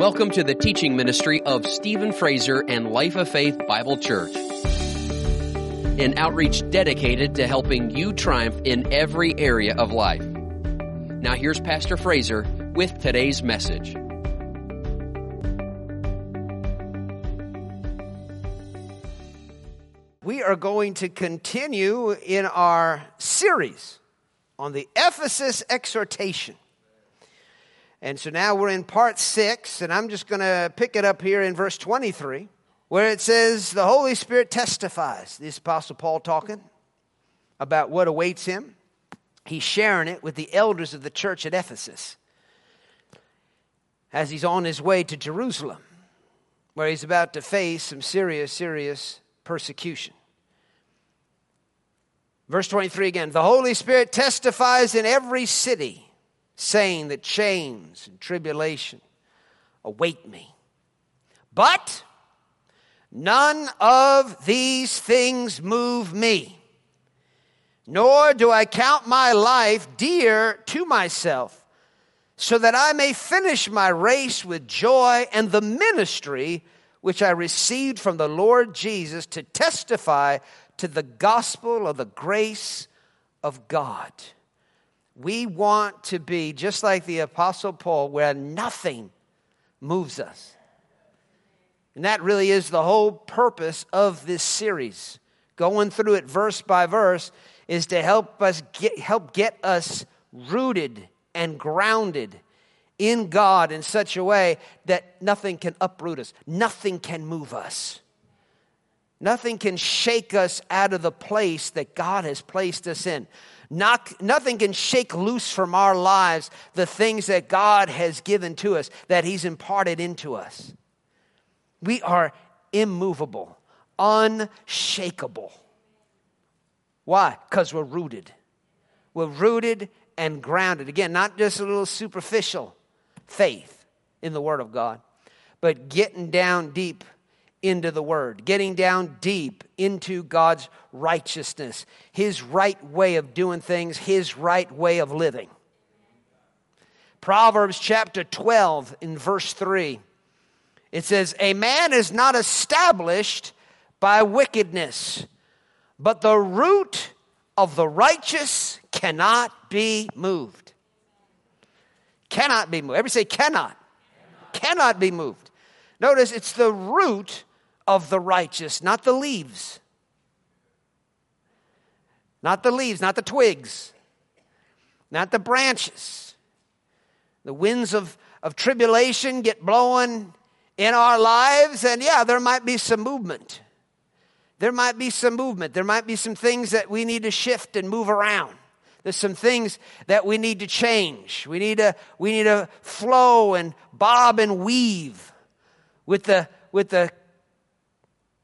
Welcome to the teaching ministry of Stephen Fraser and Life of Faith Bible Church. An outreach dedicated to helping you triumph in every area of life. Now here's Pastor Fraser with today's message. We are going to continue in our series on the Ephesus exhortation. And so now we're in part six, and I'm just going to pick it up here in verse 23, where it says, The Holy Spirit testifies. The Apostle Paul talking about what awaits him. He's sharing it with the elders of the church at Ephesus as he's on his way to Jerusalem, where he's about to face some serious, serious persecution. Verse 23 again The Holy Spirit testifies in every city saying that chains and tribulation await me. But none of these things move me, nor do I count my life dear to myself, so that I may finish my race with joy and the ministry which I received from the Lord Jesus to testify to the gospel of the grace of God. We want to be just like the Apostle Paul, where nothing moves us. And that really is the whole purpose of this series. Going through it verse by verse is to help us get, help get us rooted and grounded in God in such a way that nothing can uproot us, nothing can move us. Nothing can shake us out of the place that God has placed us in. Not, nothing can shake loose from our lives the things that God has given to us, that He's imparted into us. We are immovable, unshakable. Why? Because we're rooted. We're rooted and grounded. Again, not just a little superficial faith in the Word of God, but getting down deep into the Word, getting down deep into God's righteousness, His right way of doing things, His right way of living. Proverbs chapter 12, in verse 3, it says, A man is not established by wickedness, but the root of the righteous cannot be moved. Cannot be moved. Everybody say cannot. Cannot, cannot be moved. Notice it's the root of the righteous, not the leaves. Not the leaves, not the twigs, not the branches. The winds of, of tribulation get blowing in our lives, and yeah, there might be some movement. There might be some movement. There might be some things that we need to shift and move around. There's some things that we need to change. We need to, we need to flow and bob and weave with the, with the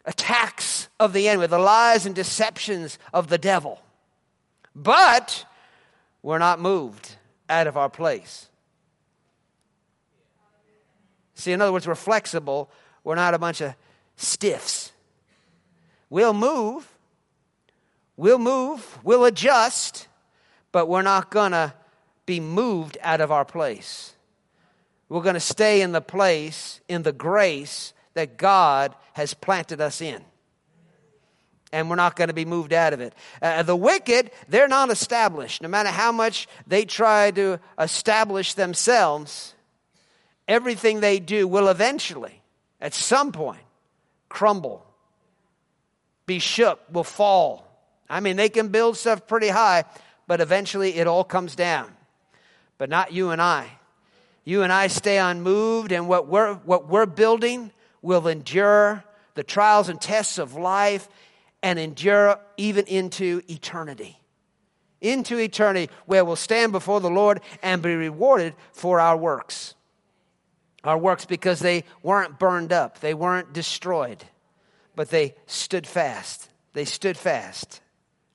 attacks of the enemy, the lies and deceptions of the devil. But we're not moved out of our place. See, in other words, we're flexible. We're not a bunch of stiffs. We'll move, we'll move, we'll adjust, but we're not going to be moved out of our place. We're going to stay in the place, in the grace that God has planted us in. And we're not going to be moved out of it. Uh, the wicked, they're not established. No matter how much they try to establish themselves, everything they do will eventually, at some point, crumble, be shook, will fall. I mean, they can build stuff pretty high, but eventually it all comes down. But not you and I. You and I stay unmoved, and what we're, what we're building will endure the trials and tests of life and endure even into eternity. Into eternity, where we'll stand before the Lord and be rewarded for our works. Our works because they weren't burned up, they weren't destroyed, but they stood fast. They stood fast.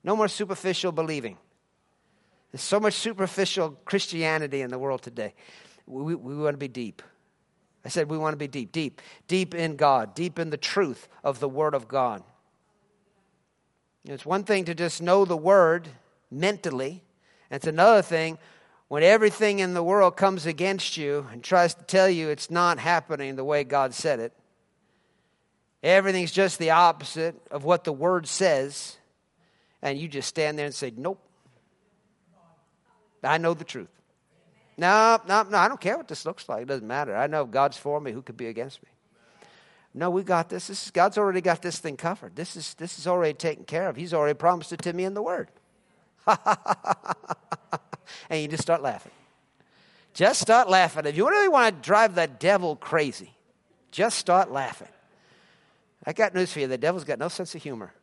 No more superficial believing. There's so much superficial Christianity in the world today. We, we want to be deep. I said we want to be deep, deep, deep in God, deep in the truth of the Word of God. It's one thing to just know the Word mentally, and it's another thing when everything in the world comes against you and tries to tell you it's not happening the way God said it, everything's just the opposite of what the Word says, and you just stand there and say, Nope. I know the truth. No, no, no, I don't care what this looks like. It doesn't matter. I know God's for me, who could be against me? No, we got this. this is, God's already got this thing covered. This is, this is already taken care of. He's already promised it to me in the Word. and you just start laughing. Just start laughing. If you really want to drive the devil crazy, just start laughing. I got news for you the devil's got no sense of humor.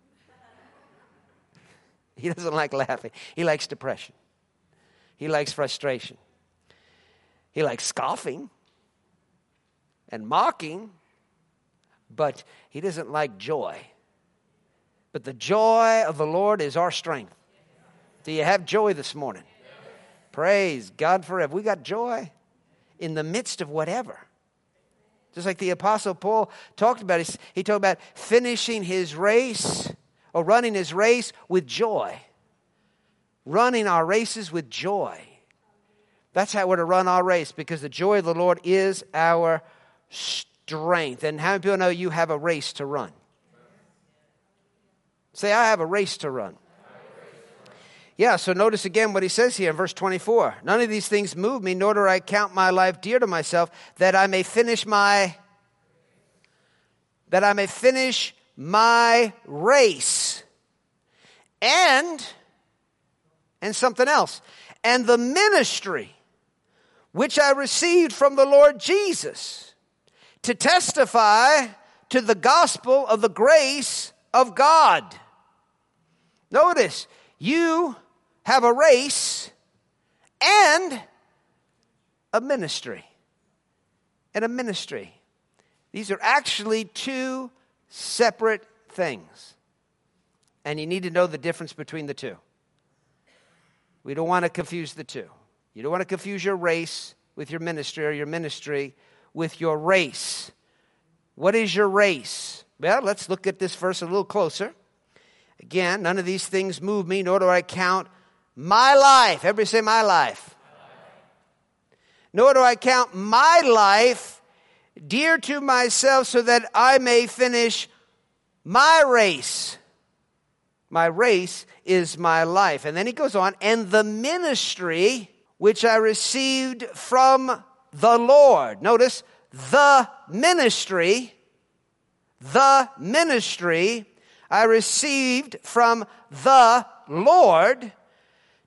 He doesn't like laughing, he likes depression, he likes frustration, he likes scoffing and mocking, but he doesn't like joy. But the joy of the Lord is our strength. Do you have joy this morning? Praise God forever. We got joy in the midst of whatever. Just like the Apostle Paul talked about, he talked about finishing his race or running his race with joy. Running our races with joy. That's how we're to run our race because the joy of the Lord is our strength. And how many people know you have a race to run? Say, I have a race to run. Yeah, so notice again what he says here in verse 24. None of these things move me, nor do I count my life dear to myself, that I may finish my that I may finish my race. And and something else. And the ministry which I received from the Lord Jesus to testify to the gospel of the grace of God. Notice, you have a race and a ministry. And a ministry. These are actually two separate things. And you need to know the difference between the two. We don't want to confuse the two. You don't want to confuse your race with your ministry or your ministry with your race. What is your race? Well, let's look at this verse a little closer. Again, none of these things move me, nor do I count my life. Everybody say, my life. Nor do I count my life dear to myself so that I may finish my race. My race is my life. And then he goes on, and the ministry which I received from the Lord. Notice, the ministry, the ministry I received from the Lord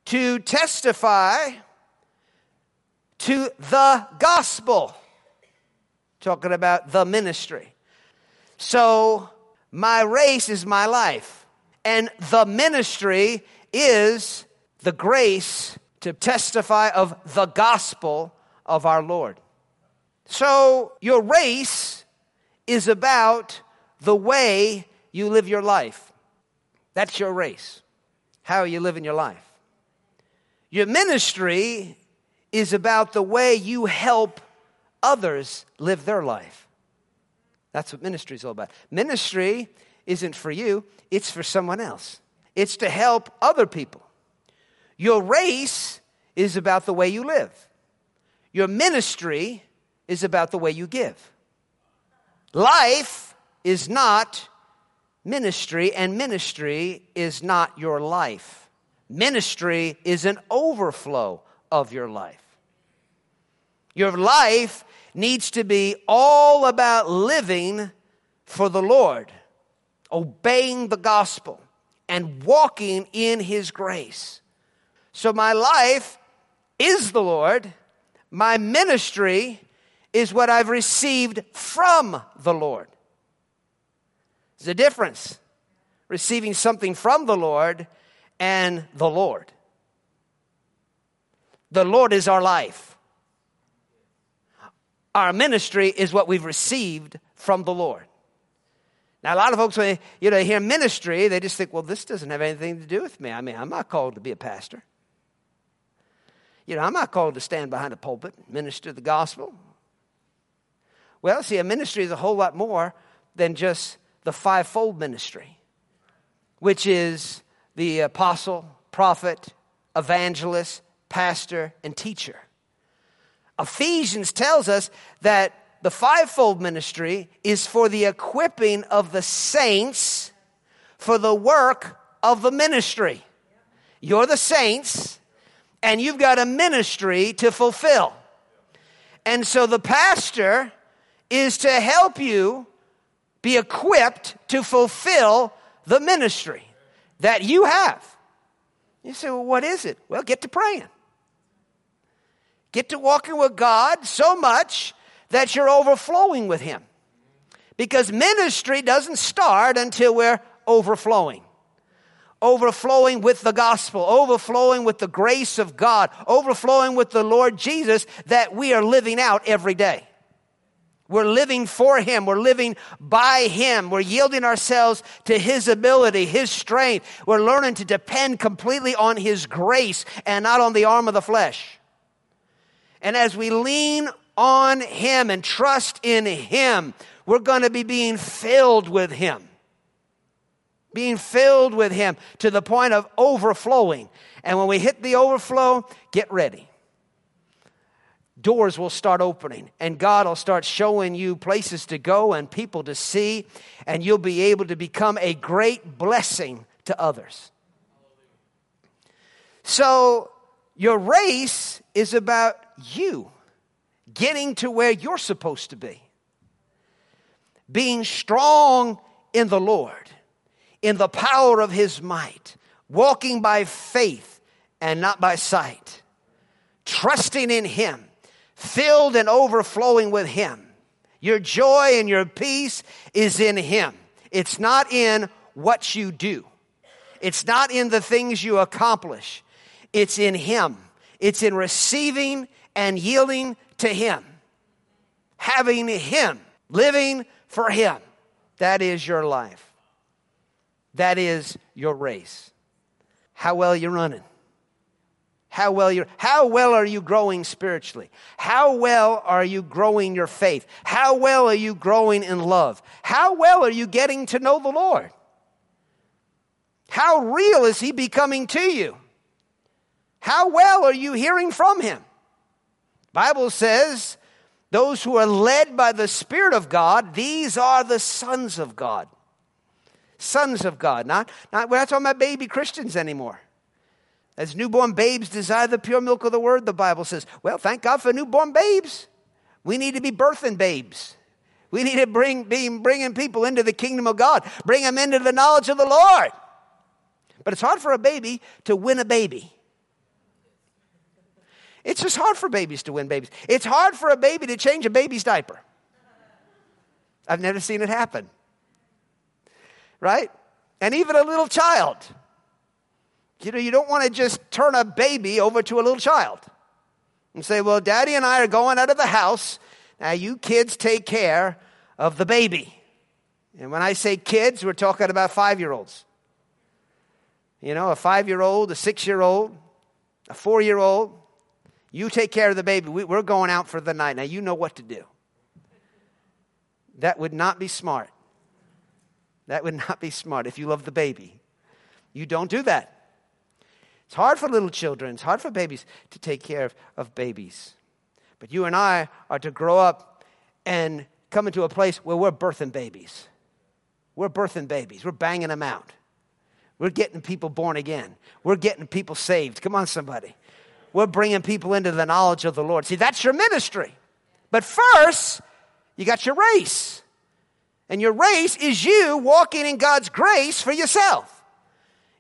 to testify to the gospel. Talking about the ministry. So, my race is my life, and the ministry is the grace to testify of the gospel of our Lord. So, your race is about the way you live your life. That's your race. How you living your life? Your ministry is about the way you help others live their life. That's what ministry is all about. Ministry isn't for you, it's for someone else. It's to help other people. Your race is about the way you live. Your ministry is about the way you give. Life is not ministry, and ministry is not your life. Ministry is an overflow of your life. Your life needs to be all about living for the Lord, obeying the gospel, and walking in His grace. So, my life is the Lord, my ministry is what I've received from the Lord. There's a difference. Receiving something from the Lord and the Lord. The Lord is our life. Our ministry is what we've received from the Lord. Now, a lot of folks, when they, you know, hear ministry, they just think, well, this doesn't have anything to do with me. I mean, I'm not called to be a pastor. You know, I'm not called to stand behind a pulpit, and minister the gospel. Well, see, a ministry is a whole lot more than just the fivefold ministry, which is the apostle, prophet, evangelist, pastor, and teacher. Ephesians tells us that the fivefold ministry is for the equipping of the saints for the work of the ministry. You're the saints, and you've got a ministry to fulfill. And so the pastor is to help you be equipped to fulfill the ministry that you have. You say, well, what is it? Well, get to praying. Get to walking with God so much that you're overflowing with Him. Because ministry doesn't start until we're overflowing. Overflowing with the gospel, overflowing with the grace of God, overflowing with the Lord Jesus that we are living out every day. We're living for Him. We're living by Him. We're yielding ourselves to His ability, His strength. We're learning to depend completely on His grace and not on the arm of the flesh. And as we lean on Him and trust in Him, we're going to be being filled with Him. Being filled with Him to the point of overflowing. And when we hit the overflow, get ready. Doors will start opening, and God will start showing you places to go and people to see, and you'll be able to become a great blessing to others. So, your race is about you getting to where you're supposed to be. Being strong in the Lord, in the power of His might, walking by faith and not by sight, trusting in Him, filled and overflowing with Him. Your joy and your peace is in Him. It's not in what you do, it's not in the things you accomplish, it's in Him. It's in receiving and yielding to Him, having Him, living for Him. That is your life. That is your race. How well you're running? How well you're, how well are you growing spiritually? How well are you growing your faith? How well are you growing in love? How well are you getting to know the Lord? How real is he becoming to you? How well are you hearing from him? Bible says, those who are led by the Spirit of God, these are the sons of God. Sons of God. Not, not we're not talking about baby Christians anymore. As newborn babes desire the pure milk of the word, the Bible says. Well, thank God for newborn babes. We need to be birthing babes. We need to bring be bringing people into the kingdom of God, bring them into the knowledge of the Lord. But it's hard for a baby to win a baby. It's just hard for babies to win babies. It's hard for a baby to change a baby's diaper. I've never seen it happen. Right? And even a little child. You know, you don't want to just turn a baby over to a little child and say, well, daddy and I are going out of the house. Now, you kids take care of the baby. And when I say kids, we're talking about five year olds. You know, a five year old, a six year old, a four year old, you take care of the baby. We, we're going out for the night. Now, you know what to do. That would not be smart. That would not be smart if you love the baby. You don't do that. It's hard for little children, it's hard for babies to take care of, of babies. But you and I are to grow up and come into a place where we're birthing babies. We're birthing babies, we're banging them out. We're getting people born again. We're getting people saved. Come on, somebody we're bringing people into the knowledge of the Lord. See, that's your ministry. But first, you got your race. And your race is you walking in God's grace for yourself.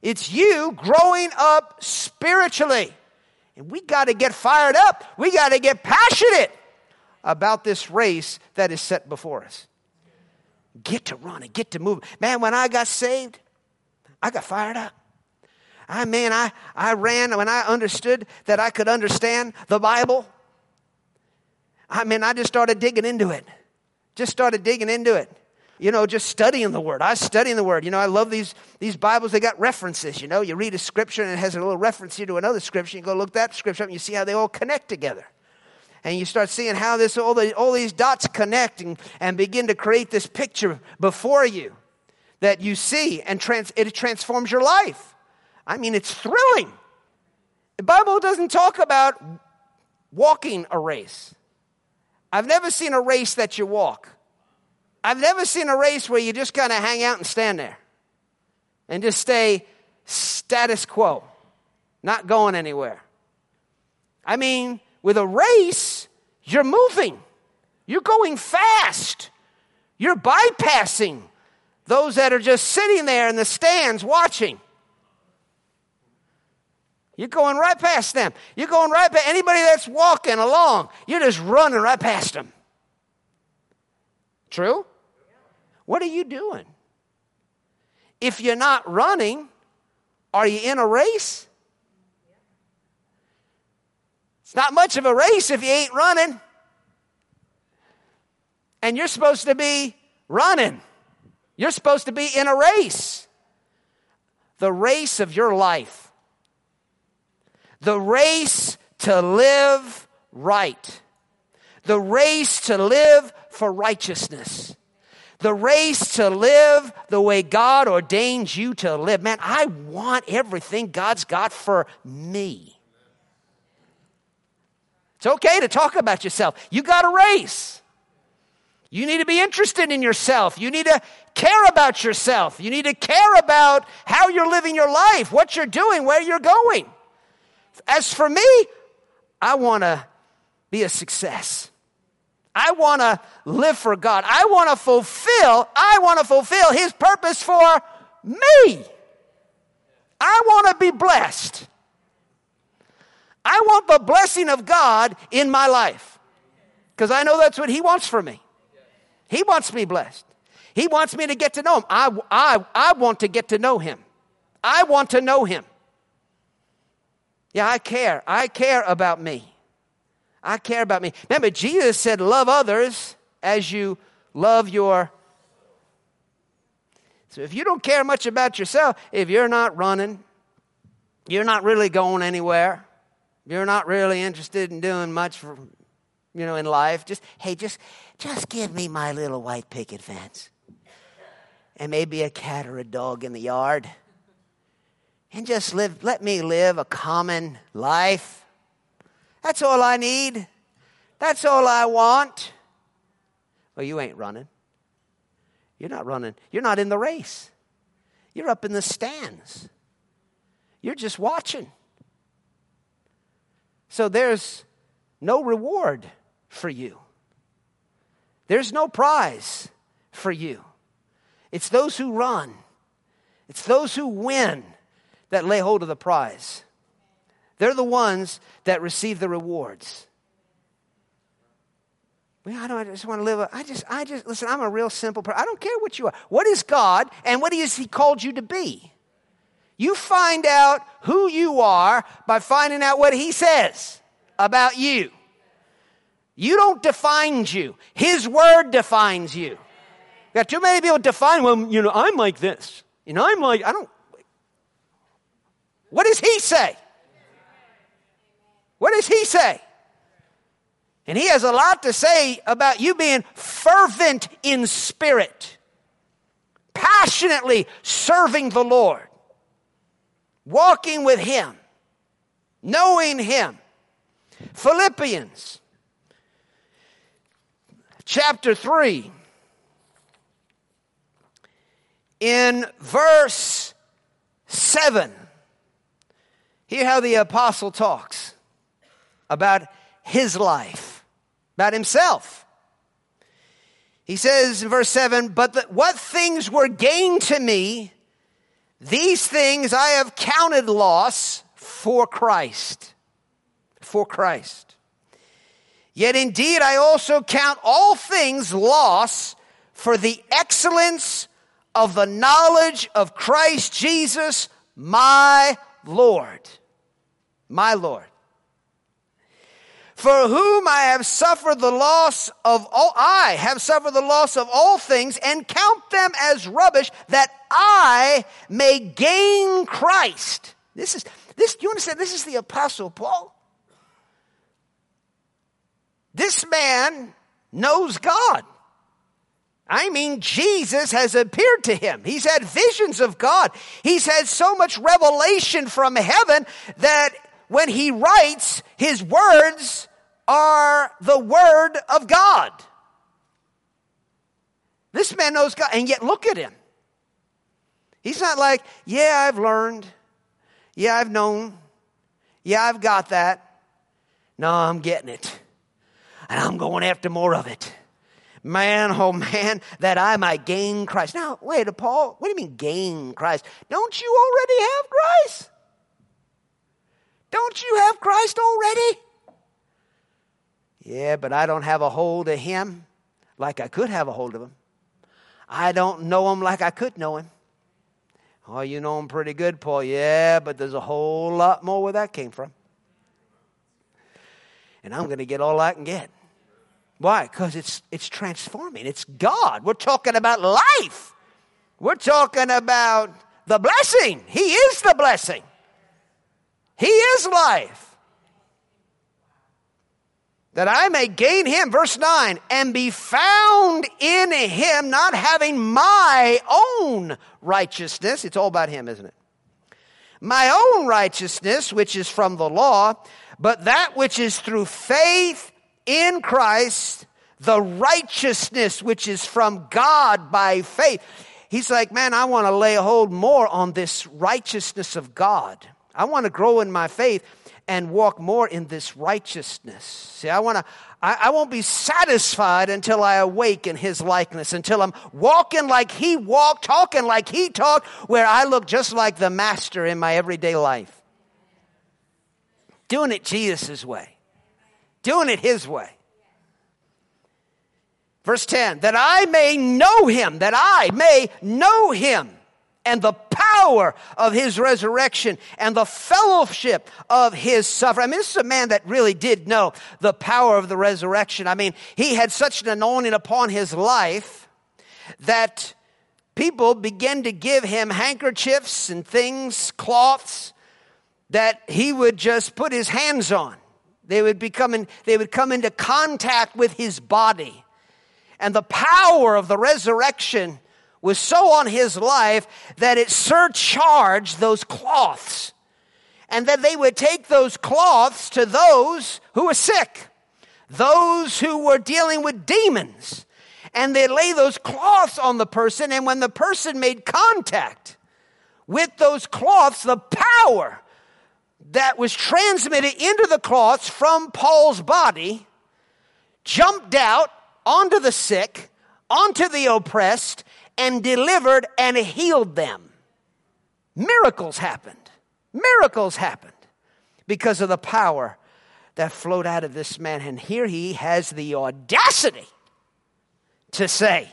It's you growing up spiritually. And we got to get fired up. We got to get passionate about this race that is set before us. Get to run and get to move. Man, when I got saved, I got fired up. I man, I, I ran when I understood that I could understand the Bible. I mean, I just started digging into it. Just started digging into it. You know, just studying the word. I was studying the word. You know, I love these, these Bibles. They got references. You know, you read a scripture and it has a little reference here to another scripture. You go look that scripture up and you see how they all connect together. And you start seeing how this all, the, all these dots connect and, and begin to create this picture before you that you see and trans, it transforms your life. I mean, it's thrilling. The Bible doesn't talk about walking a race. I've never seen a race that you walk. I've never seen a race where you just kind of hang out and stand there and just stay status quo, not going anywhere. I mean, with a race, you're moving, you're going fast, you're bypassing those that are just sitting there in the stands watching. You're going right past them. You're going right past anybody that's walking along. You're just running right past them. True? What are you doing? If you're not running, are you in a race? It's not much of a race if you ain't running. And you're supposed to be running. You're supposed to be in a race. The race of your life. The race to live right. The race to live for righteousness. The race to live the way God ordains you to live. Man, I want everything God's got for me. It's okay to talk about yourself. You got a race. You need to be interested in yourself. You need to care about yourself. You need to care about how you're living your life, what you're doing, where you're going. As for me, I want to be a success. I want to live for God. I want to fulfill, I want to fulfill his purpose for me. I want to be blessed. I want the blessing of God in my life because I know that's what he wants for me. He wants me blessed. He wants me to get to know him. I, I, I want to get to know him. I want to know him. Yeah, I care. I care about me. I care about me. Remember, Jesus said, Love others as you love your. So if you don't care much about yourself, if you're not running, you're not really going anywhere, you're not really interested in doing much for, you know, in life, just, hey, just, just give me my little white picket fence. And maybe a cat or a dog in the yard. And just live, let me live a common life that's all I need. That's all I want. Well, you ain't running. You're not running. You're not in the race. You're up in the stands. You're just watching. So there's no reward for you. There's no prize for you. It's those who run, it's those who win that lay hold of the prize. They're the ones that receive the rewards. Well, I don't I just want to live. A, I just, I just, listen, I'm a real simple person. I don't care what you are. What is God and what is He called you to be? You find out who you are by finding out what He says about you. You don't define you, His Word defines you. Got too many people define, well, you know, I'm like this. You know, I'm like, I don't. What does He say? What does he say? And he has a lot to say about you being fervent in spirit, passionately serving the Lord, walking with him, knowing him. Philippians chapter 3, in verse 7, hear how the apostle talks about his life, about himself. He says in verse 7 But the, what things were gained to me, these things I have counted loss for Christ. For Christ. Yet indeed I also count all things loss for the excellence of the knowledge of Christ Jesus, my Lord. My Lord for whom I have suffered the loss of all, I have suffered the loss of all things and count them as rubbish that I may gain Christ. This is, this, you understand? This is the apostle Paul. This man knows God. I mean, Jesus has appeared to him. He's had visions of God. He's had so much revelation from heaven that when he writes, his words are the word of God. This man knows God, and yet look at him. He's not like, yeah, I've learned. Yeah, I've known. Yeah, I've got that. No, I'm getting it. And I'm going after more of it. Man, oh man, that I might gain Christ. Now, wait, Paul, what do you mean gain Christ? Don't you already have Christ? Don't you have Christ already? Yeah, but I don't have a hold of him like I could have a hold of him. I don't know him like I could know him. Oh, you know him pretty good, Paul. Yeah, but there's a whole lot more where that came from. And I'm going to get all I can get. Why? Because it's, it's transforming. It's God. We're talking about life. We're talking about the blessing. He is the blessing. He is life. That I may gain him, verse 9, and be found in him, not having my own righteousness. It's all about him, isn't it? My own righteousness, which is from the law, but that which is through faith in Christ, the righteousness which is from God by faith. He's like, man, I want to lay hold more on this righteousness of God. I want to grow in my faith and walk more in this righteousness. See, I want to, I, I, won't be satisfied until I awake in his likeness, until I'm walking like he walked, talking like he talked, where I look just like the master in my everyday life. Doing it Jesus' way doing it his way. Verse 10 that I may know him, that I may know him and the power of his resurrection and the fellowship of his suffering. I mean, this is a man that really did know the power of the resurrection. I mean, he had such an anointing upon his life that people began to give him handkerchiefs and things, cloths, that he would just put his hands on. They would, become in, they would come into contact with his body. And the power of the resurrection was so on his life that it surcharged those cloths. And that they would take those cloths to those who were sick, those who were dealing with demons. And they lay those cloths on the person, and when the person made contact with those cloths, the power that was transmitted into the cloths from Paul's body jumped out onto the sick, onto the oppressed, and delivered and healed them. Miracles happened. Miracles happened because of the power that flowed out of this man. And here he has the audacity to say,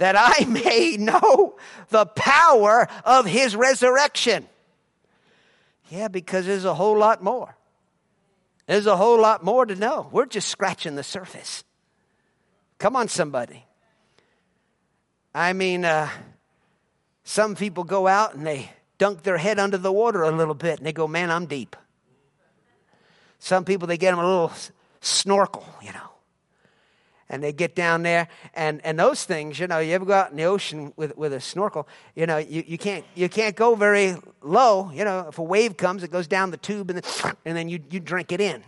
that I may know the power of his resurrection. Yeah, because there's a whole lot more. There's a whole lot more to know. We're just scratching the surface. Come on, somebody. I mean, uh, some people go out and they dunk their head under the water a little bit and they go, man, I'm deep. Some people, they get them a little snorkel, you know. And they get down there and, and those things you know you ever go out in the ocean with, with a snorkel you know you, you, can't, you can't go very low you know. If a wave comes it goes down the tube and then, and then you, you drink it in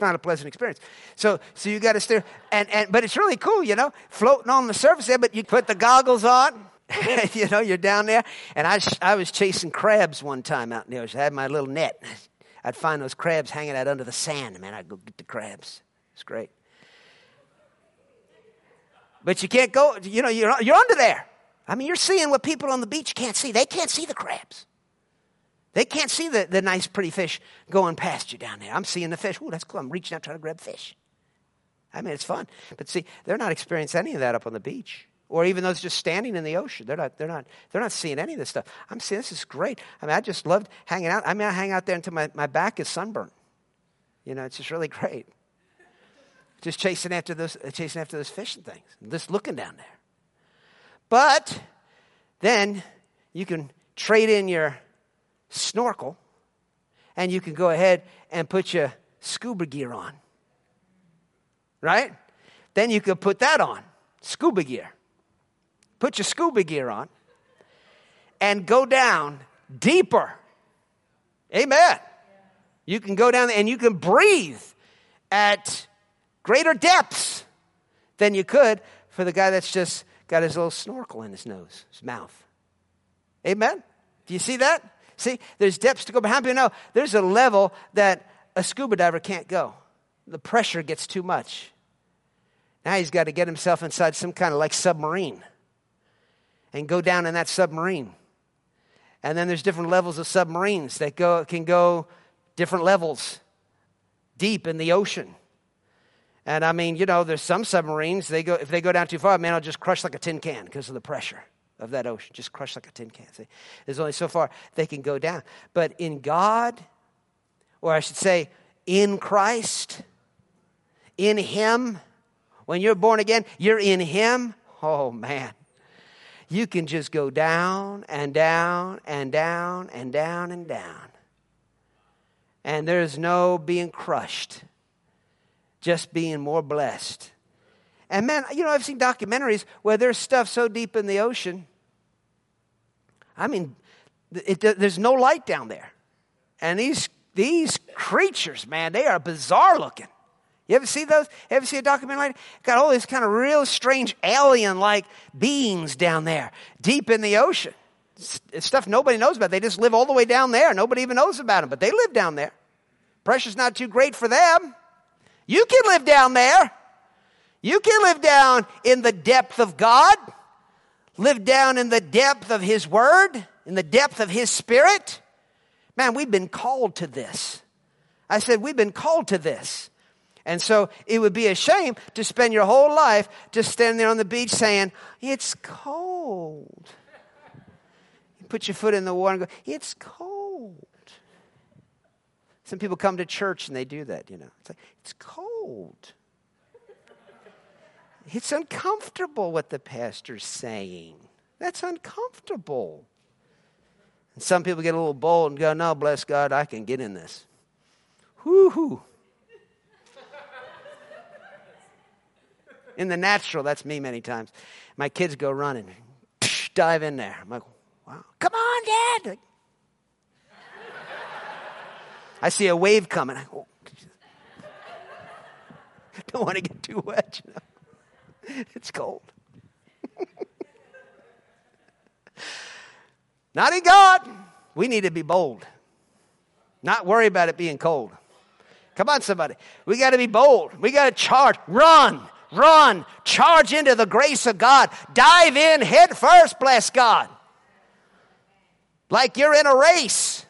not a pleasant experience so so you got to steer and, and but it's really cool you know floating on the surface there but you put the goggles on you know you're down there and I, I was chasing crabs one time out in the ocean i had my little net i'd find those crabs hanging out under the sand man i'd go get the crabs it's great but you can't go, you know, you're, you're under there. I mean, you're seeing what people on the beach can't see. They can't see the crabs. They can't see the, the nice, pretty fish going past you down there. I'm seeing the fish. Ooh, that's cool. I'm reaching out trying to grab fish. I mean, it's fun. But see, they're not experiencing any of that up on the beach. Or even those just standing in the ocean. They're not, they're not, they're not seeing any of this stuff. I'm seeing this is great. I mean, I just loved hanging out. I mean, I hang out there until my, my back is sunburned. You know, it's just really great just chasing after those, chasing after those fish and things, just looking down there. But then you can trade in your snorkel and you can go ahead and put your scuba gear on. Right? Then you could put that on, scuba gear. Put your scuba gear on and go down deeper Amen. You can go down and you can breathe at greater depths than you could for the guy that's just got his little snorkel in his nose, his mouth. Amen? Do you see that? See, there's depths to go, but how you know there's a level that a scuba diver can't go? The pressure gets too much. Now he's got to get himself inside some kind of like submarine and go down in that submarine. And then there's different levels of submarines that go, can go different levels deep in the ocean. And I mean, you know, there's some submarines, they go, if they go down too far, man, I'll just crush like a tin can because of the pressure of that ocean. Just crushed like a tin can. See, there's only so far they can go down. But in God, or I should say, in Christ, in Him, when you're born again, you're in Him. Oh, man. You can just go down and down and down and down and down. And there's no being crushed just being more blessed. And man, you know, I've seen documentaries where there's stuff so deep in the ocean. I mean, it, it, there's no light down there. And these, these creatures, man, they are bizarre looking. You ever see those? You ever see a documentary like Got all these kind of real strange alien like beings down there, deep in the ocean. It's stuff nobody knows about. They just live all the way down there. Nobody even knows about them, but they live down there. Pressure's not too great for them. You can live down there. You can live down in the depth of God, live down in the depth of His Word, in the depth of His Spirit. Man, we've been called to this. I said, we've been called to this. And so it would be a shame to spend your whole life just standing there on the beach saying, It's cold. You put your foot in the water and go, It's cold. Some people come to church and they do that, you know. It's like, it's cold. It's uncomfortable what the pastor's saying. That's uncomfortable. And some people get a little bold and go, no, bless God, I can get in this. Whoo-hoo. in the natural, that's me many times. My kids go running, dive in there. I'm like, wow, come on, Dad. I see a wave coming. I go, oh, don't want to get too wet. You know? It's cold. Not in God. We need to be bold. Not worry about it being cold. Come on, somebody. We got to be bold. We got to charge. Run, run, charge into the grace of God. Dive in head first, bless God. Like you're in a race.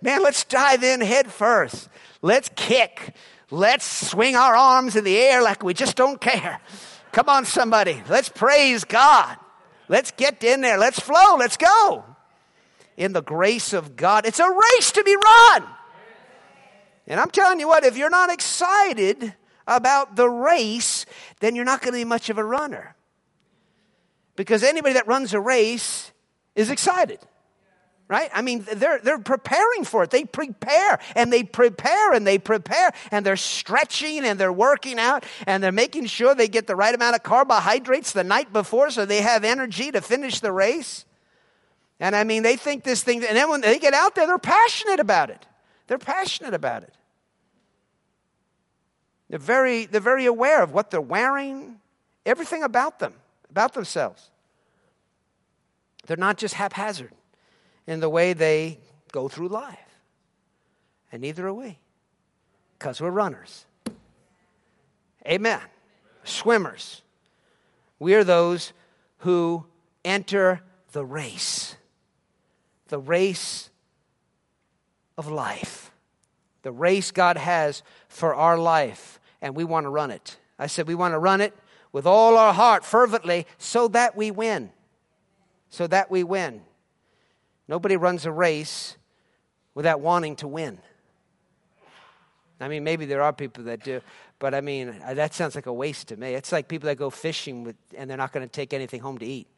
Man, let's dive in head first. Let's kick. Let's swing our arms in the air like we just don't care. Come on, somebody. Let's praise God. Let's get in there. Let's flow. Let's go. In the grace of God. It's a race to be run. And I'm telling you what, if you're not excited about the race, then you're not going to be much of a runner. Because anybody that runs a race is excited right? I mean, they're, they're preparing for it. They prepare and they prepare and they prepare and they're stretching and they're working out and they're making sure they get the right amount of carbohydrates the night before so they have energy to finish the race. And I mean, they think this thing, and then when they get out there, they're passionate about it. They're passionate about it. They're very, they're very aware of what they're wearing, everything about them, about themselves. They're not just haphazard in the way they go through life. And neither are we, because we're runners. Amen. Swimmers. We are those who enter the race, the race of life, the race God has for our life, and we want to run it. I said, we want to run it with all our heart, fervently, so that we win. So that we win. Nobody runs a race without wanting to win. I mean, maybe there are people that do, but I mean, uh, that sounds like a waste to me. It's like people that go fishing with, and they're not going to take anything home to eat.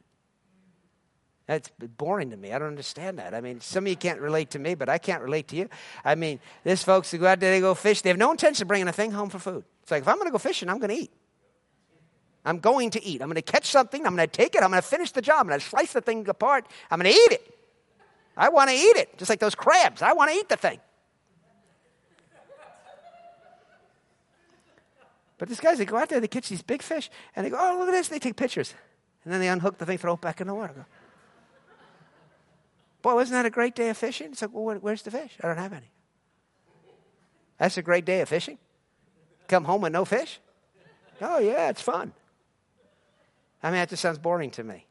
That's boring to me. I don't understand that. I mean, some of you can't relate to me, but I can't relate to you. I mean, there's folks who go out there, they go fish. They have no intention of bringing a thing home for food. It's like, if I'm going to go fishing, I'm going to eat. I'm going to eat. I'm going to catch something. I'm going to take it. I'm going to finish the job. I'm going to slice the thing apart. I'm going to eat it. I want to eat it, just like those crabs. I want to eat the thing. But these guys, they go out there, they catch these big fish, and they go, oh, look at this. They take pictures. And then they unhook the thing, throw it back in the water. Boy, wasn't that a great day of fishing? It's like, well, where's the fish? I don't have any. That's a great day of fishing? Come home with no fish? Oh, yeah, it's fun. I mean, that just sounds boring to me.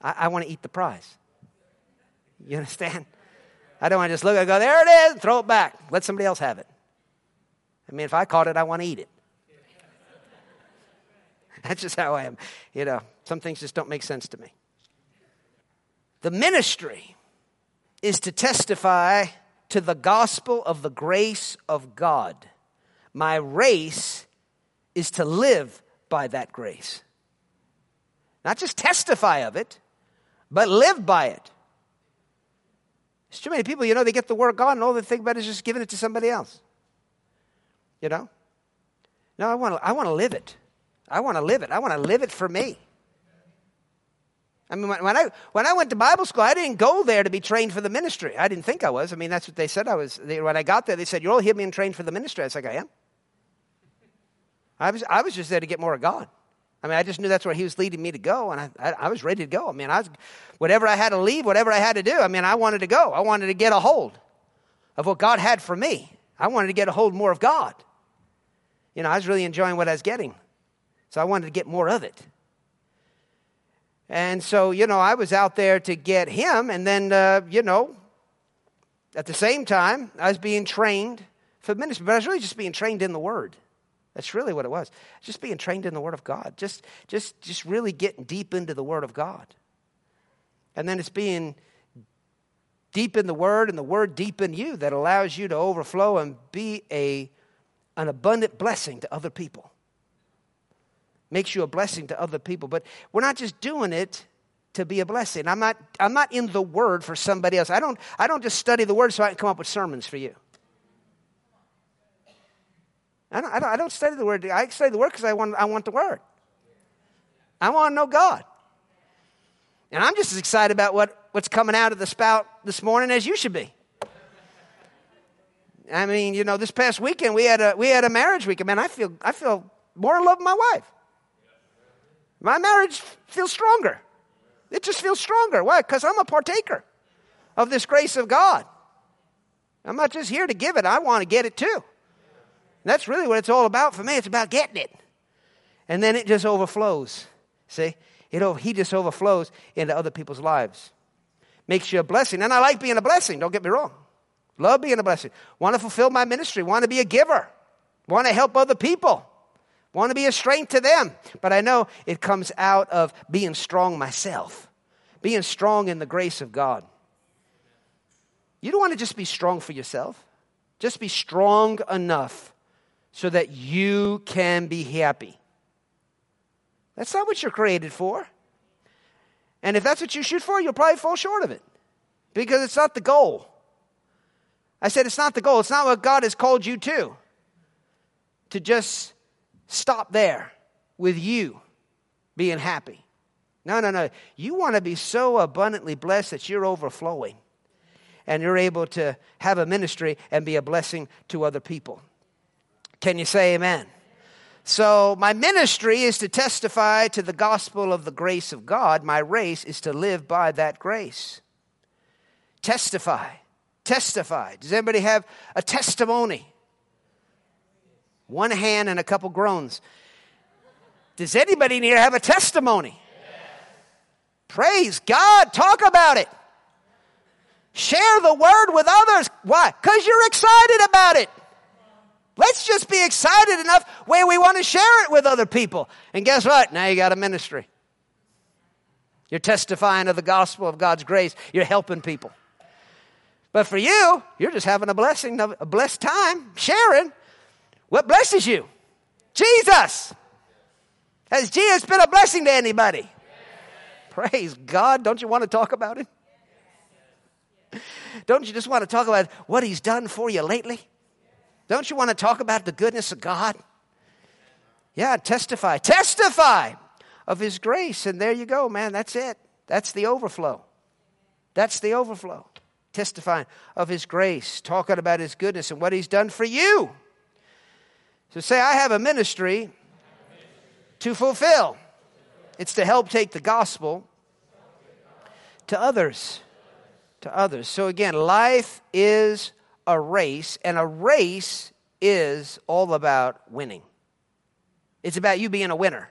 I, I want to eat the prize. You understand? I don't want to just look and go, there it is, throw it back. Let somebody else have it. I mean, if I caught it, I want to eat it. That's just how I am. You know, some things just don't make sense to me. The ministry is to testify to the gospel of the grace of God. My race is to live by that grace. Not just testify of it, but live by it. There's too many people, you know, they get the word of God and all they think about is just giving it to somebody else. You know? No, I want to, I want to live it. I want to live it. I want to live it for me. I mean, when I, when I went to Bible school, I didn't go there to be trained for the ministry. I didn't think I was. I mean, that's what they said I was. They, when I got there, they said, You're all here being trained for the ministry. I was like, I am. I was, I was just there to get more of God. I mean, I just knew that's where He was leading me to go, and I, I, I was ready to go. I mean, I was, whatever I had to leave, whatever I had to do, I mean, I wanted to go. I wanted to get a hold of what God had for me. I wanted to get a hold more of God. You know, I was really enjoying what I was getting, so I wanted to get more of it. And so, you know, I was out there to get him. And then, uh, you know, at the same time, I was being trained for ministry. But I was really just being trained in the Word. That's really what it was. Just being trained in the Word of God. Just, just, just really getting deep into the Word of God. And then it's being deep in the Word and the Word deep in you that allows you to overflow and be a, an abundant blessing to other people makes you a blessing to other people. But we're not just doing it to be a blessing. I'm not, I'm not in the word for somebody else. I don't, I don't just study the word so I can come up with sermons for you. I don't, I don't, study the word. I study the word because I want, I want the word. I want to know God. And I'm just as excited about what, what's coming out of the spout this morning as you should be. I mean, you know, this past weekend we had a we had a marriage weekend. Man, I feel I feel more in love with my wife. My marriage feels stronger. It just feels stronger. Why? Because I'm a partaker of this grace of God. I'm not just here to give it, I want to get it too. And that's really what it's all about for me. It's about getting it. And then it just overflows. See? It, he just overflows into other people's lives. Makes you a blessing. And I like being a blessing, don't get me wrong. Love being a blessing. Want to fulfill my ministry. Want to be a giver. Want to help other people. Want to be a strength to them. But I know it comes out of being strong myself, being strong in the grace of God. You don't want to just be strong for yourself, just be strong enough so that you can be happy. That's not what you're created for. And if that's what you shoot for, you'll probably fall short of it because it's not the goal. I said it's not the goal. It's not what God has called you to. To just stop there with you being happy. No, no, no. You want to be so abundantly blessed that you're overflowing and you're able to have a ministry and be a blessing to other people. Can you say amen? So, my ministry is to testify to the gospel of the grace of God. My race is to live by that grace. Testify. Testify. Does anybody have a testimony? One hand and a couple groans. Does anybody to have a testimony? Praise God. Talk about it. Share the word with others. Why? Because you're excited about it. Let's just be excited enough where we want to share it with other people. And guess what? Now you got a ministry. You're testifying of the gospel of God's grace. You're helping people. But for you, you're just having a blessing, a blessed time sharing what blesses you? Jesus. Has Jesus been a blessing to anybody? Yes. Praise God. Don't you want to talk about him? Don't you just want to talk about what he's done for you lately? Don't you want to talk about the goodness of God? Yeah, testify. Testify of his grace. And there you go, man. That's it. That's the overflow. That's the overflow. Testifying of his grace, talking about his goodness and what he's done for you. So say, I have a ministry to fulfill. It's to help take the gospel to others. To others. So again, life is a race, and a race is all about winning. It's about you being a winner.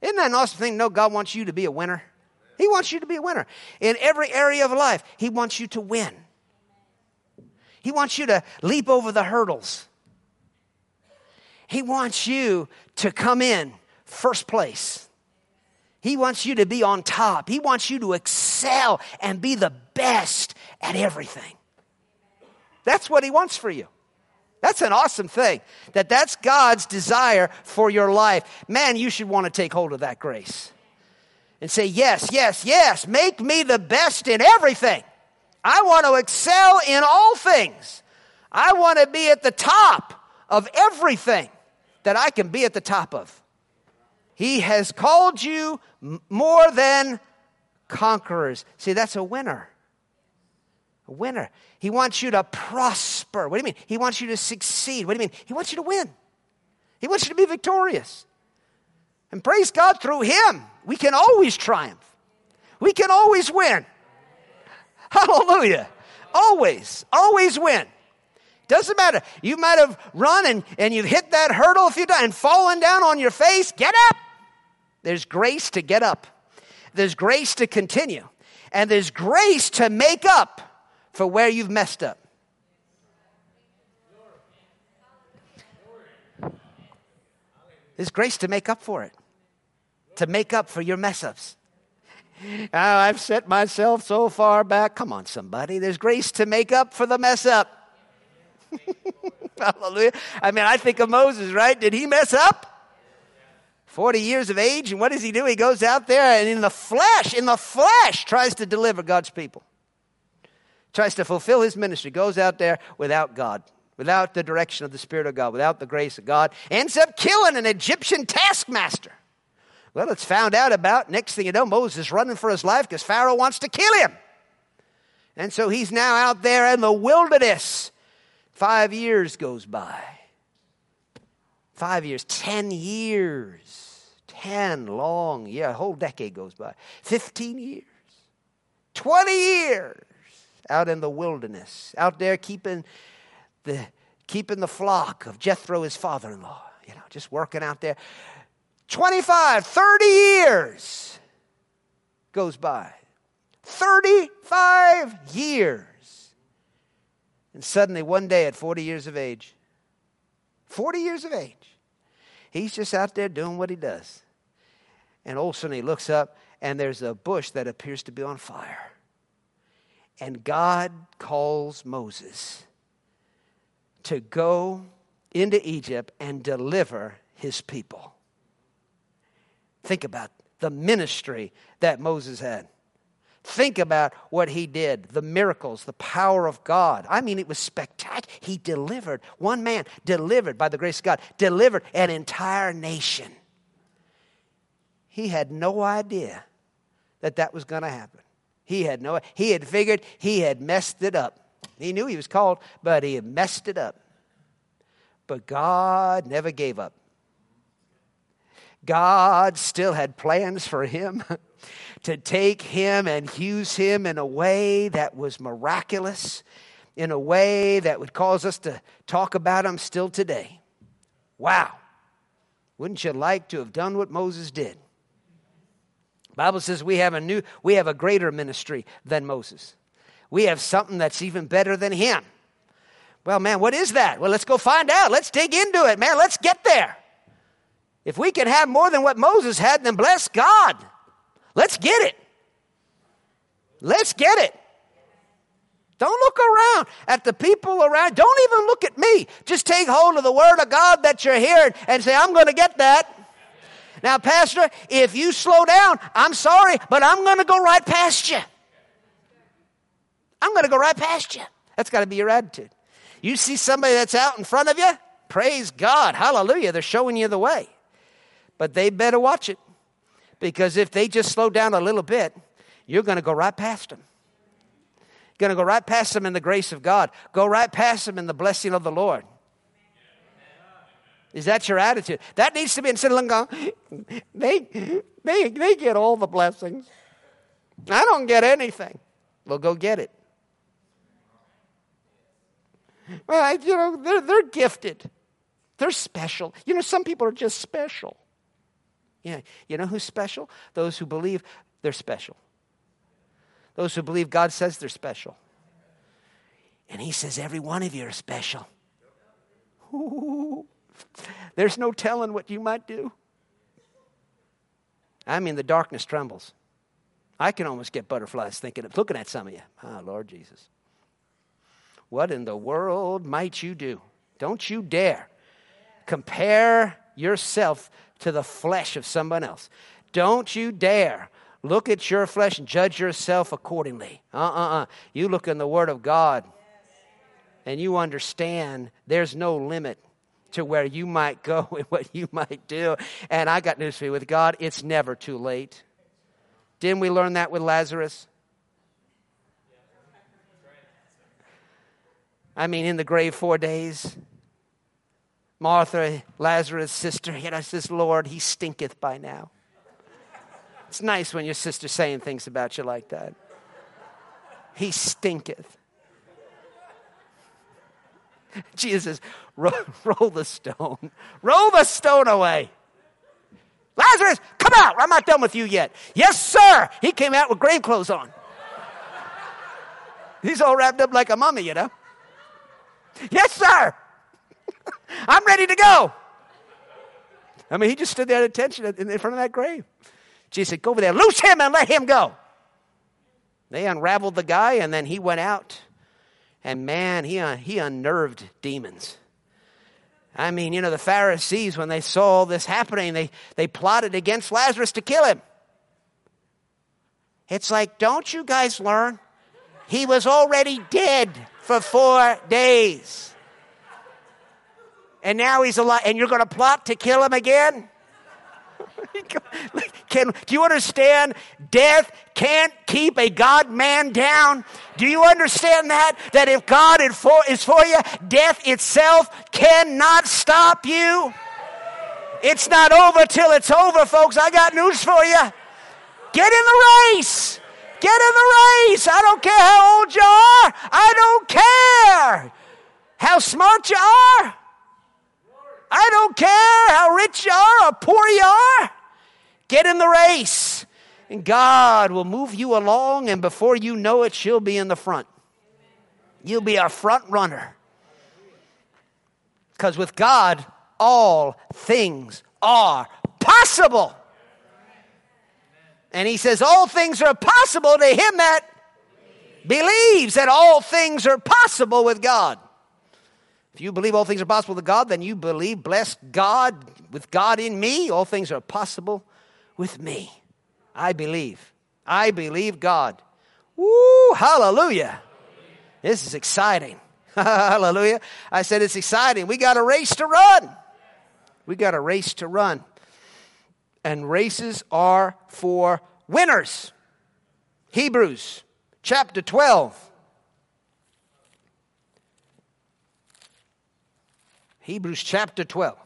Isn't that an awesome thing? No, God wants you to be a winner. He wants you to be a winner. In every area of life, He wants you to win. He wants you to leap over the hurdles. He wants you to come in first place. He wants you to be on top. He wants you to excel and be the best at everything. That's what He wants for you. That's an awesome thing. That that's God's desire for your life. Man, you should want to take hold of that grace and say, Yes, yes, yes, make me the best in everything. I want to excel in all things. I want to be at the top of everything that I can be at the top of. He has called you more than conquerors. See, that's a winner. A winner. He wants you to prosper. What do you mean? He wants you to succeed. What do you mean? He wants you to win. He wants you to be victorious. And praise God, through Him, we can always triumph. We can always win. Hallelujah. Always, always win. Doesn't matter. You might have run and, and you've hit that hurdle a few times and fallen down on your face. Get up. There's grace to get up, there's grace to continue, and there's grace to make up for where you've messed up. There's grace to make up for it, to make up for your mess ups. Oh, I've set myself so far back. Come on, somebody. There's grace to make up for the mess up. Hallelujah. I mean, I think of Moses, right? Did he mess up? 40 years of age, and what does he do? He goes out there and in the flesh, in the flesh, tries to deliver God's people. Tries to fulfill his ministry, goes out there without God, without the direction of the Spirit of God, without the grace of God, ends up killing an Egyptian taskmaster. Well, it's found out about. Next thing you know, Moses is running for his life because Pharaoh wants to kill him. And so he's now out there in the wilderness. Five years goes by. Five years, 10 years, 10 long, yeah, a whole decade goes by. 15 years, 20 years out in the wilderness, out there keeping the, keeping the flock of Jethro, his father in law, you know, just working out there. 25, 30 years goes by. 35 years. And suddenly, one day at 40 years of age, 40 years of age, He's just out there doing what he does. And all of a sudden he looks up and there's a bush that appears to be on fire. And God calls Moses to go into Egypt and deliver his people. Think about the ministry that Moses had. Think about what he did, the miracles, the power of God. I mean, it was spectacular. He delivered, one man delivered by the grace of God, delivered an entire nation. He had no idea that that was going to happen. He had no he had figured he had messed it up. He knew he was called, but he had messed it up. But God never gave up. God still had plans for him. to take him and use him in a way that was miraculous, in a way that would cause us to talk about him still today. Wow. Wouldn't you like to have done what Moses did? Bible says we have a new we have a greater ministry than Moses. We have something that's even better than him. Well, man, what is that? Well, let's go find out. Let's dig into it, man. Let's get there. If we can have more than what Moses had, then bless God. Let's get it. Let's get it. Don't look around at the people around. Don't even look at me. Just take hold of the word of God that you're hearing and say, I'm going to get that. Now, Pastor, if you slow down, I'm sorry, but I'm going to go right past you. I'm going to go right past you. That's got to be your attitude. You see somebody that's out in front of you, praise God. Hallelujah. They're showing you the way. But they better watch it. Because if they just slow down a little bit, you're going to go right past them. You're going to go right past them in the grace of God. Go right past them in the blessing of the Lord. Is that your attitude? That needs to be instead of they, they, they get all the blessings. I don't get anything. Well, go get it. Well, I, you know, they're, they're gifted. They're special. You know, some people are just special. Yeah, you know who's special? Those who believe they're special. Those who believe God says they're special. And He says every one of you are special. Ooh, there's no telling what you might do. I mean, the darkness trembles. I can almost get butterflies thinking of looking at some of you. Ah, oh, Lord Jesus. What in the world might you do? Don't you dare compare yourself to the flesh of someone else. Don't you dare look at your flesh and judge yourself accordingly. Uh uh uh. You look in the Word of God and you understand there's no limit to where you might go and what you might do. And I got news for you with God, it's never too late. Didn't we learn that with Lazarus? I mean, in the grave four days. Martha, Lazarus' sister, you know, says, Lord, he stinketh by now. It's nice when your sister's saying things about you like that. He stinketh. Jesus, roll, roll the stone. Roll the stone away. Lazarus, come out. I'm not done with you yet. Yes, sir. He came out with grave clothes on. He's all wrapped up like a mummy, you know. Yes, sir. I'm ready to go. I mean, he just stood there at attention in front of that grave. Jesus said, Go over there, loose him and let him go. They unraveled the guy, and then he went out. And man, he, he unnerved demons. I mean, you know, the Pharisees, when they saw all this happening, they, they plotted against Lazarus to kill him. It's like, don't you guys learn? He was already dead for four days. And now he's alive, and you're going to plot to kill him again? Can, do you understand? Death can't keep a God man down. Do you understand that? That if God is for, is for you, death itself cannot stop you. It's not over till it's over, folks. I got news for you. Get in the race. Get in the race. I don't care how old you are. I don't care how smart you are. I don't care how rich you are or poor you are. Get in the race. And God will move you along, and before you know it, she'll be in the front. You'll be a front runner. Because with God, all things are possible. And he says, All things are possible to him that believes that all things are possible with God. If you believe all things are possible with God, then you believe, bless God, with God in me, all things are possible with me. I believe. I believe God. Woo, hallelujah. This is exciting. hallelujah. I said it's exciting. We got a race to run. We got a race to run. And races are for winners. Hebrews chapter 12. Hebrews chapter 12.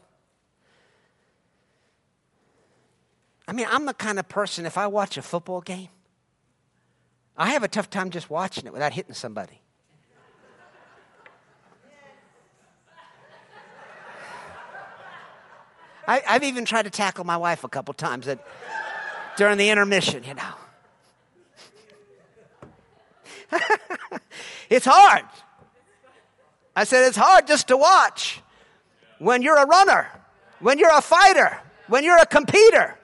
I mean, I'm the kind of person, if I watch a football game, I have a tough time just watching it without hitting somebody. I, have even tried to tackle my wife a couple times at, during the intermission, you know. it's hard. I said, it's hard just to watch when you're a runner, when you're a fighter, when you're a competitor,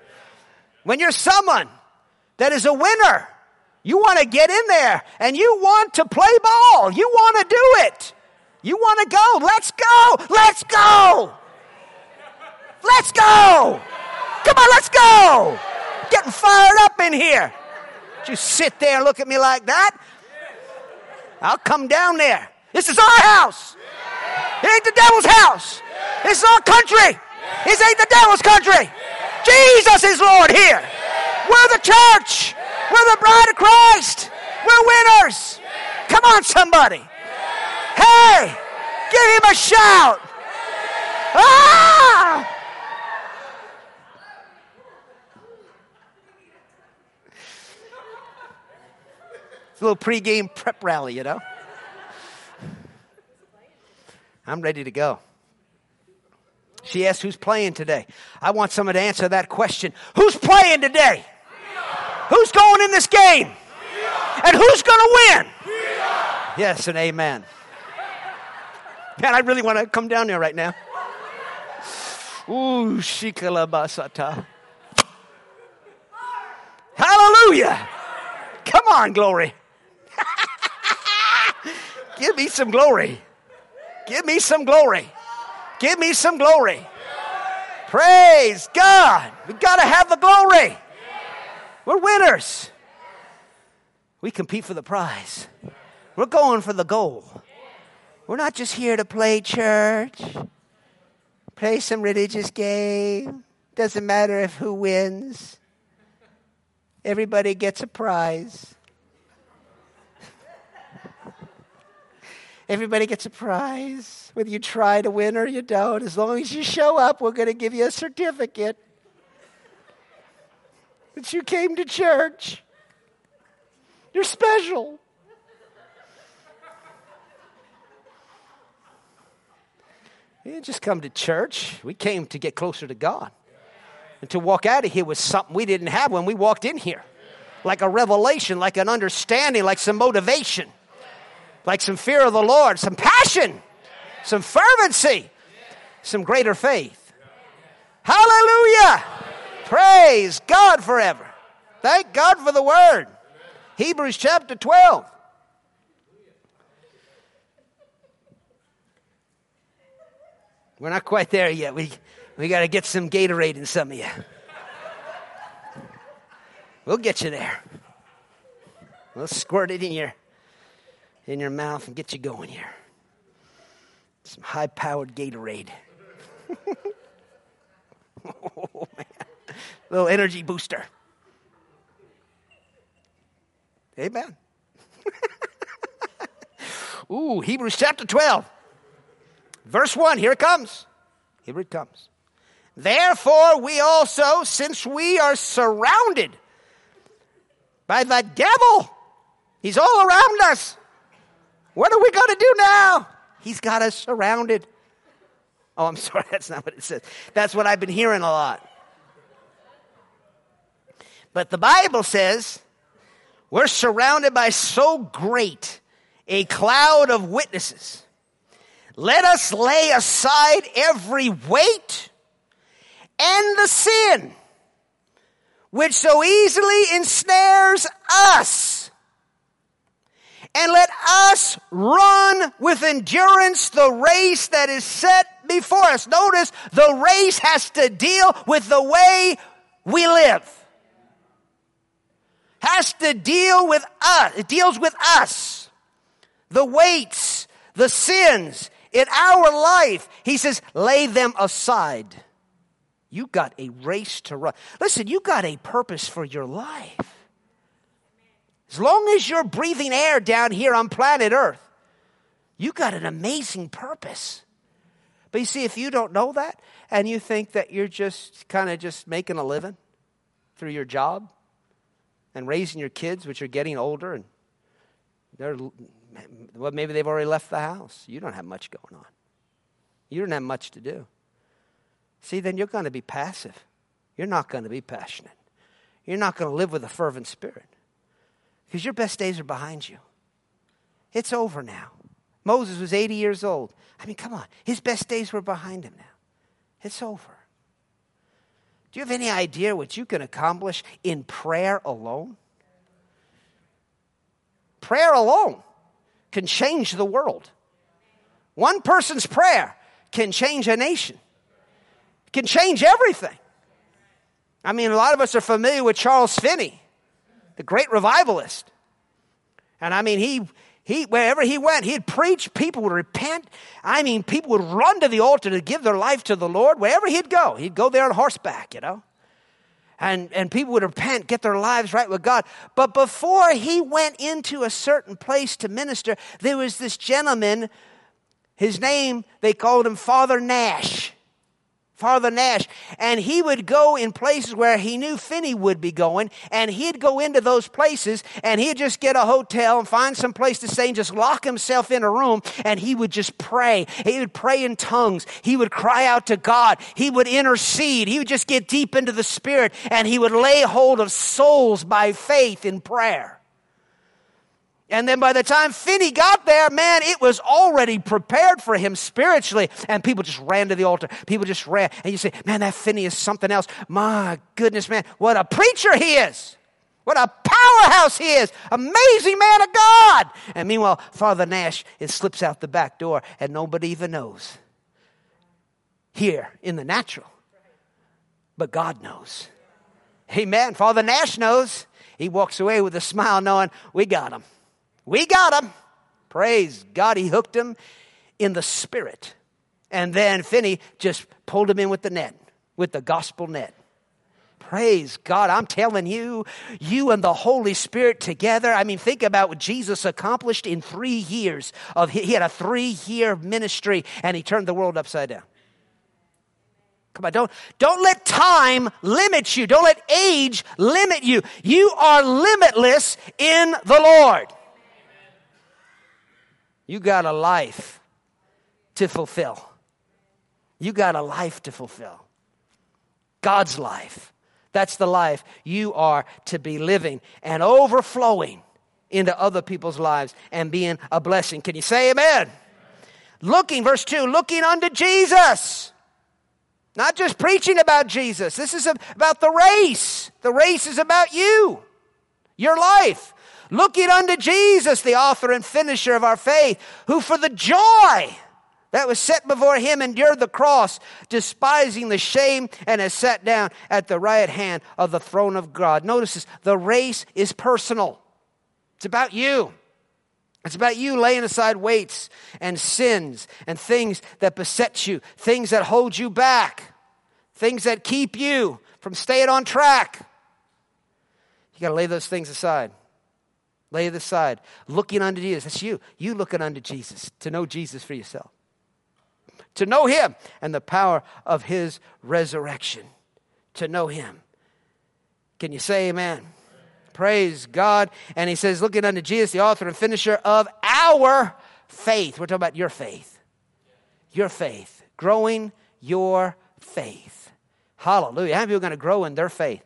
when you're someone that is a winner. You want to get in there and you want to play ball. You want to do it. You want to go. Let's go. Let's go. Let's go. Come on, let's go. Getting fired up in here. You sit there and look at me like that. I'll come down there. This is our house. It ain't the devil's house. This is our country. This ain't the devil's country. Jesus is Lord here. We're the church. We're the bride of Christ. We're winners. Come on, somebody. Hey, give him a shout. Ah! It's a little pregame prep rally, you know. I'm ready to go. She asked, Who's playing today? I want someone to answer that question. Who's playing today? Who's going in this game? And who's going to win? Yes, and amen. Man, I really want to come down there right now. Ooh, shikalabasata. Hallelujah. Come on, glory. Give me some glory. Give me some glory. Give me some glory. Praise God. We've got to have the glory. We're winners. We compete for the prize. We're going for the goal. We're not just here to play church, play some religious game. Doesn't matter if who wins. Everybody gets a prize. Everybody gets a prize, whether you try to win or you don't. As long as you show up, we're going to give you a certificate that you came to church. You're special. We didn't just come to church. We came to get closer to God. And to walk out of here with something we didn't have when we walked in here. Like a revelation, like an understanding, like some motivation like some fear of the Lord, some passion, some fervency, some greater faith. Hallelujah! Praise God forever. Thank God for the word. Hebrews chapter 12. We're not quite there yet. We, we got to get some Gatorade in some of you. We'll get you there. We'll squirt it in your in your mouth and get you going here. Some high powered Gatorade. oh, man. Little energy booster. Amen. Ooh, Hebrews chapter 12, verse 1. Here it comes. Here it comes. Therefore, we also, since we are surrounded by the devil, he's all around us. What are we going to do now? He's got us surrounded. Oh, I'm sorry, that's not what it says. That's what I've been hearing a lot. But the Bible says we're surrounded by so great a cloud of witnesses. Let us lay aside every weight and the sin which so easily ensnares us and let us run with endurance the race that is set before us. Notice the race has to deal with the way we live. Has to deal with us. It deals with us. The weights, the sins in our life. He says, lay them aside. You got a race to run. Listen, you got a purpose for your life. As long as you're breathing air down here on planet Earth, you got an amazing purpose. But you see, if you don't know that and you think that you're just kind of just making a living through your job and raising your kids, which are getting older and they're, well, maybe they've already left the house. You don't have much going on. You don't have much to do. See, then you're going to be passive. You're not going to be passionate. You're not going to live with a fervent spirit because your best days are behind you. It's over now. Moses was 80 years old. I mean, come on. His best days were behind him now. It's over. Do you have any idea what you can accomplish in prayer alone? Prayer alone can change the world. One person's prayer can change a nation, can change everything. I mean, a lot of us are familiar with Charles Finney the great revivalist. And I mean, he, he, wherever he went, he'd preach, people would repent. I mean, people would run to the altar to give their life to the Lord. Wherever he'd go, he'd go there on horseback, you know. and, and people would repent, get their lives right with God. But before he went into a certain place to minister, there was this gentleman, his name, they called him Father Nash. Father Nash, and he would go in places where he knew Finney would be going, and he'd go into those places and he'd just get a hotel and find some place to stay and just lock himself in a room and he would just pray. He would pray in tongues. He would cry out to God. He would intercede. He would just get deep into the Spirit and he would lay hold of souls by faith in prayer. And then by the time Finney got there, man, it was already prepared for him spiritually. And people just ran to the altar. People just ran. And you say, man, that Finney is something else. My goodness, man, what a preacher he is. What a powerhouse he is. Amazing man of God. And meanwhile, Father Nash, it slips out the back door and nobody even knows. Here in the natural. But God knows. Amen. Father Nash knows. He walks away with a smile knowing we got him. We got him. Praise God. He hooked him in the spirit. And then Finney just pulled him in with the net, with the gospel net. Praise God. I'm telling you, you and the Holy Spirit together. I mean, think about what Jesus accomplished in three years of he had a three-year ministry and he turned the world upside down. Come on, don't, don't let time limit you. Don't let age limit you. You are limitless in the Lord. You got a life to fulfill. You got a life to fulfill. God's life. That's the life you are to be living and overflowing into other people's lives and being a blessing. Can you say amen? amen? Looking, verse 2, looking unto Jesus. Not just preaching about Jesus. This is about the race. The race is about you, your life looking unto Jesus, the author and finisher of our faith, who for the joy that was set before him endured the cross, despising the shame, and has sat down at the right hand of the throne of God. Notice this the race is personal, it's about you. It's about you laying aside weights and sins and things that beset you, things that hold you back, things that keep you from staying on track. You got to lay those things aside. Lay it aside. Looking unto Jesus. That's you. You looking unto Jesus to know Jesus for yourself. To know Him and the power of His resurrection. To know Him. Can you say amen? Praise God. And He says, looking unto Jesus, the author and finisher of our faith. We're talking about your faith. Your faith. Growing your faith. Hallelujah. How many people are going to grow in their faith?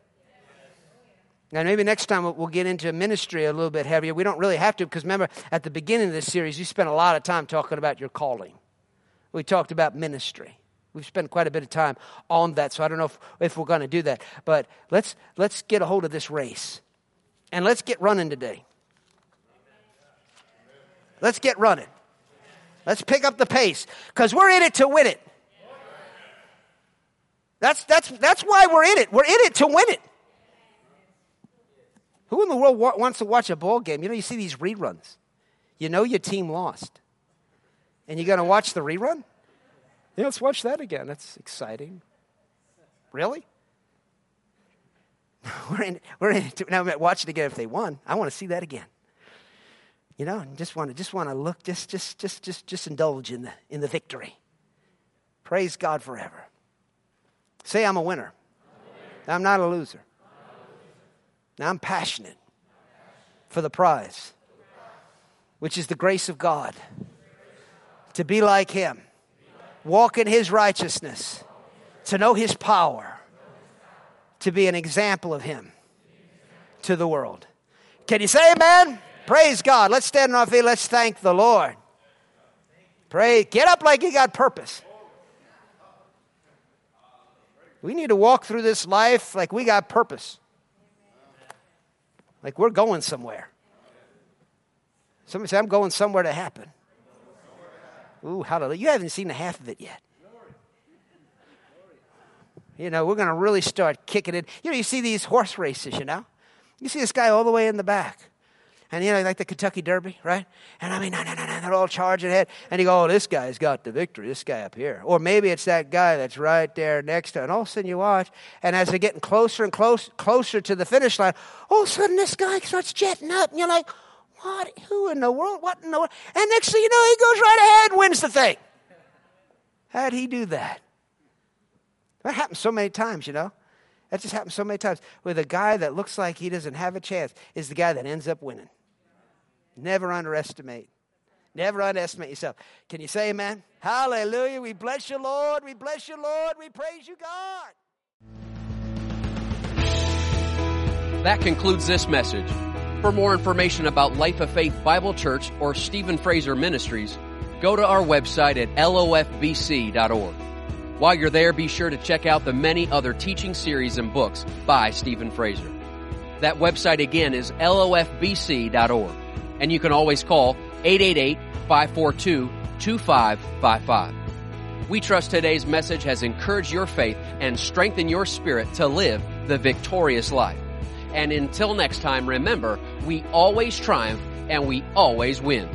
And maybe next time we'll get into ministry a little bit heavier. We don't really have to because remember, at the beginning of this series, you spent a lot of time talking about your calling. We talked about ministry. We've spent quite a bit of time on that, so I don't know if, if we're going to do that. But let's, let's get a hold of this race. And let's get running today. Let's get running. Let's pick up the pace because we're in it to win it. That's, that's, that's why we're in it. We're in it to win it. Who in the world wa- wants to watch a ball game? You know, you see these reruns. You know your team lost. And you're going to watch the rerun? Yeah, let's watch that again. That's exciting. Really? we're in, we're in now watch it again if they won. I want to see that again. You know, just want to just want to look, just just just just just indulge in the in the victory. Praise God forever. Say I'm a winner. I'm, a winner. I'm not a loser. Now I'm passionate for the prize, which is the grace of God, to be like Him, walk in His righteousness, to know His power, to be an example of Him to the world. Can you say amen? Praise God. Let's stand on our feet. Let's thank the Lord. Pray. Get up like you got purpose. We need to walk through this life like we got purpose. Like we're going somewhere. Somebody say, I'm going somewhere to happen. Ooh, hallelujah. You haven't seen the half of it yet. You know, we're going to really start kicking it. You know, you see these horse races, you know? You see this guy all the way in the back. And you know, like the Kentucky Derby, right? And I mean, no, no, no, no, they're all charging ahead. And you go, oh, this guy's got the victory, this guy up here. Or maybe it's that guy that's right there next to. And all of a sudden you watch, and as they're getting closer and close, closer to the finish line, all of a sudden this guy starts jetting up, and you're like, what? Who in the world? What in the world? And next thing you know, he goes right ahead and wins the thing. How'd he do that? That happens so many times, you know. That just happens so many times. With a guy that looks like he doesn't have a chance is the guy that ends up winning. Never underestimate. Never underestimate yourself. Can you say amen? Hallelujah. We bless you, Lord. We bless you, Lord. We praise you, God. That concludes this message. For more information about Life of Faith Bible Church or Stephen Fraser Ministries, go to our website at lofbc.org. While you're there, be sure to check out the many other teaching series and books by Stephen Fraser. That website again is lofbc.org and you can always call 888-542-2555. We trust today's message has encouraged your faith and strengthened your spirit to live the victorious life. And until next time, remember, we always triumph and we always win.